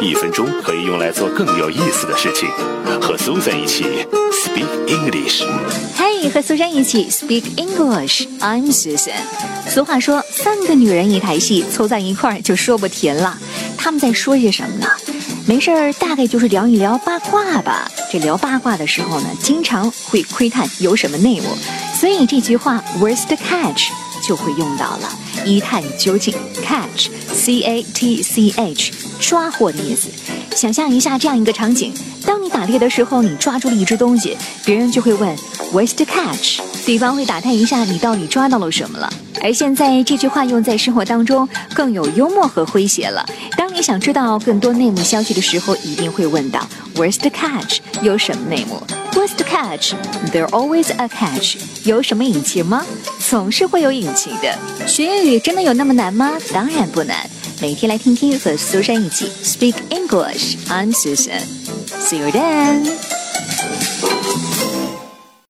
一分钟可以用来做更有意思的事情。和苏珊一起 speak English。嘿，和苏珊一起 speak English。I'm Susan。俗话说，三个女人一台戏，凑在一块儿就说不甜了。他们在说些什么呢？没事儿，大概就是聊一聊八卦吧。这聊八卦的时候呢，经常会窥探有什么内幕，所以这句话 Where's the catch 就会用到了，一探究竟。Catch，C A T C H，抓获的意思。想象一下这样一个场景：当你打猎的时候，你抓住了一只东西，别人就会问 Where's the catch？对方会打探一下你到底抓到了什么了。而现在这句话用在生活当中更有幽默和诙谐了。当你想知道更多内幕消息的时候，一定会问到 Where's the catch？有什么内幕？What's the catch？There always a catch。有什么隐情吗？总是会有隐情的。学英语真的有那么难吗？当然不难。每天来听听和苏珊一起 Speak English。I'm Susan。See you then.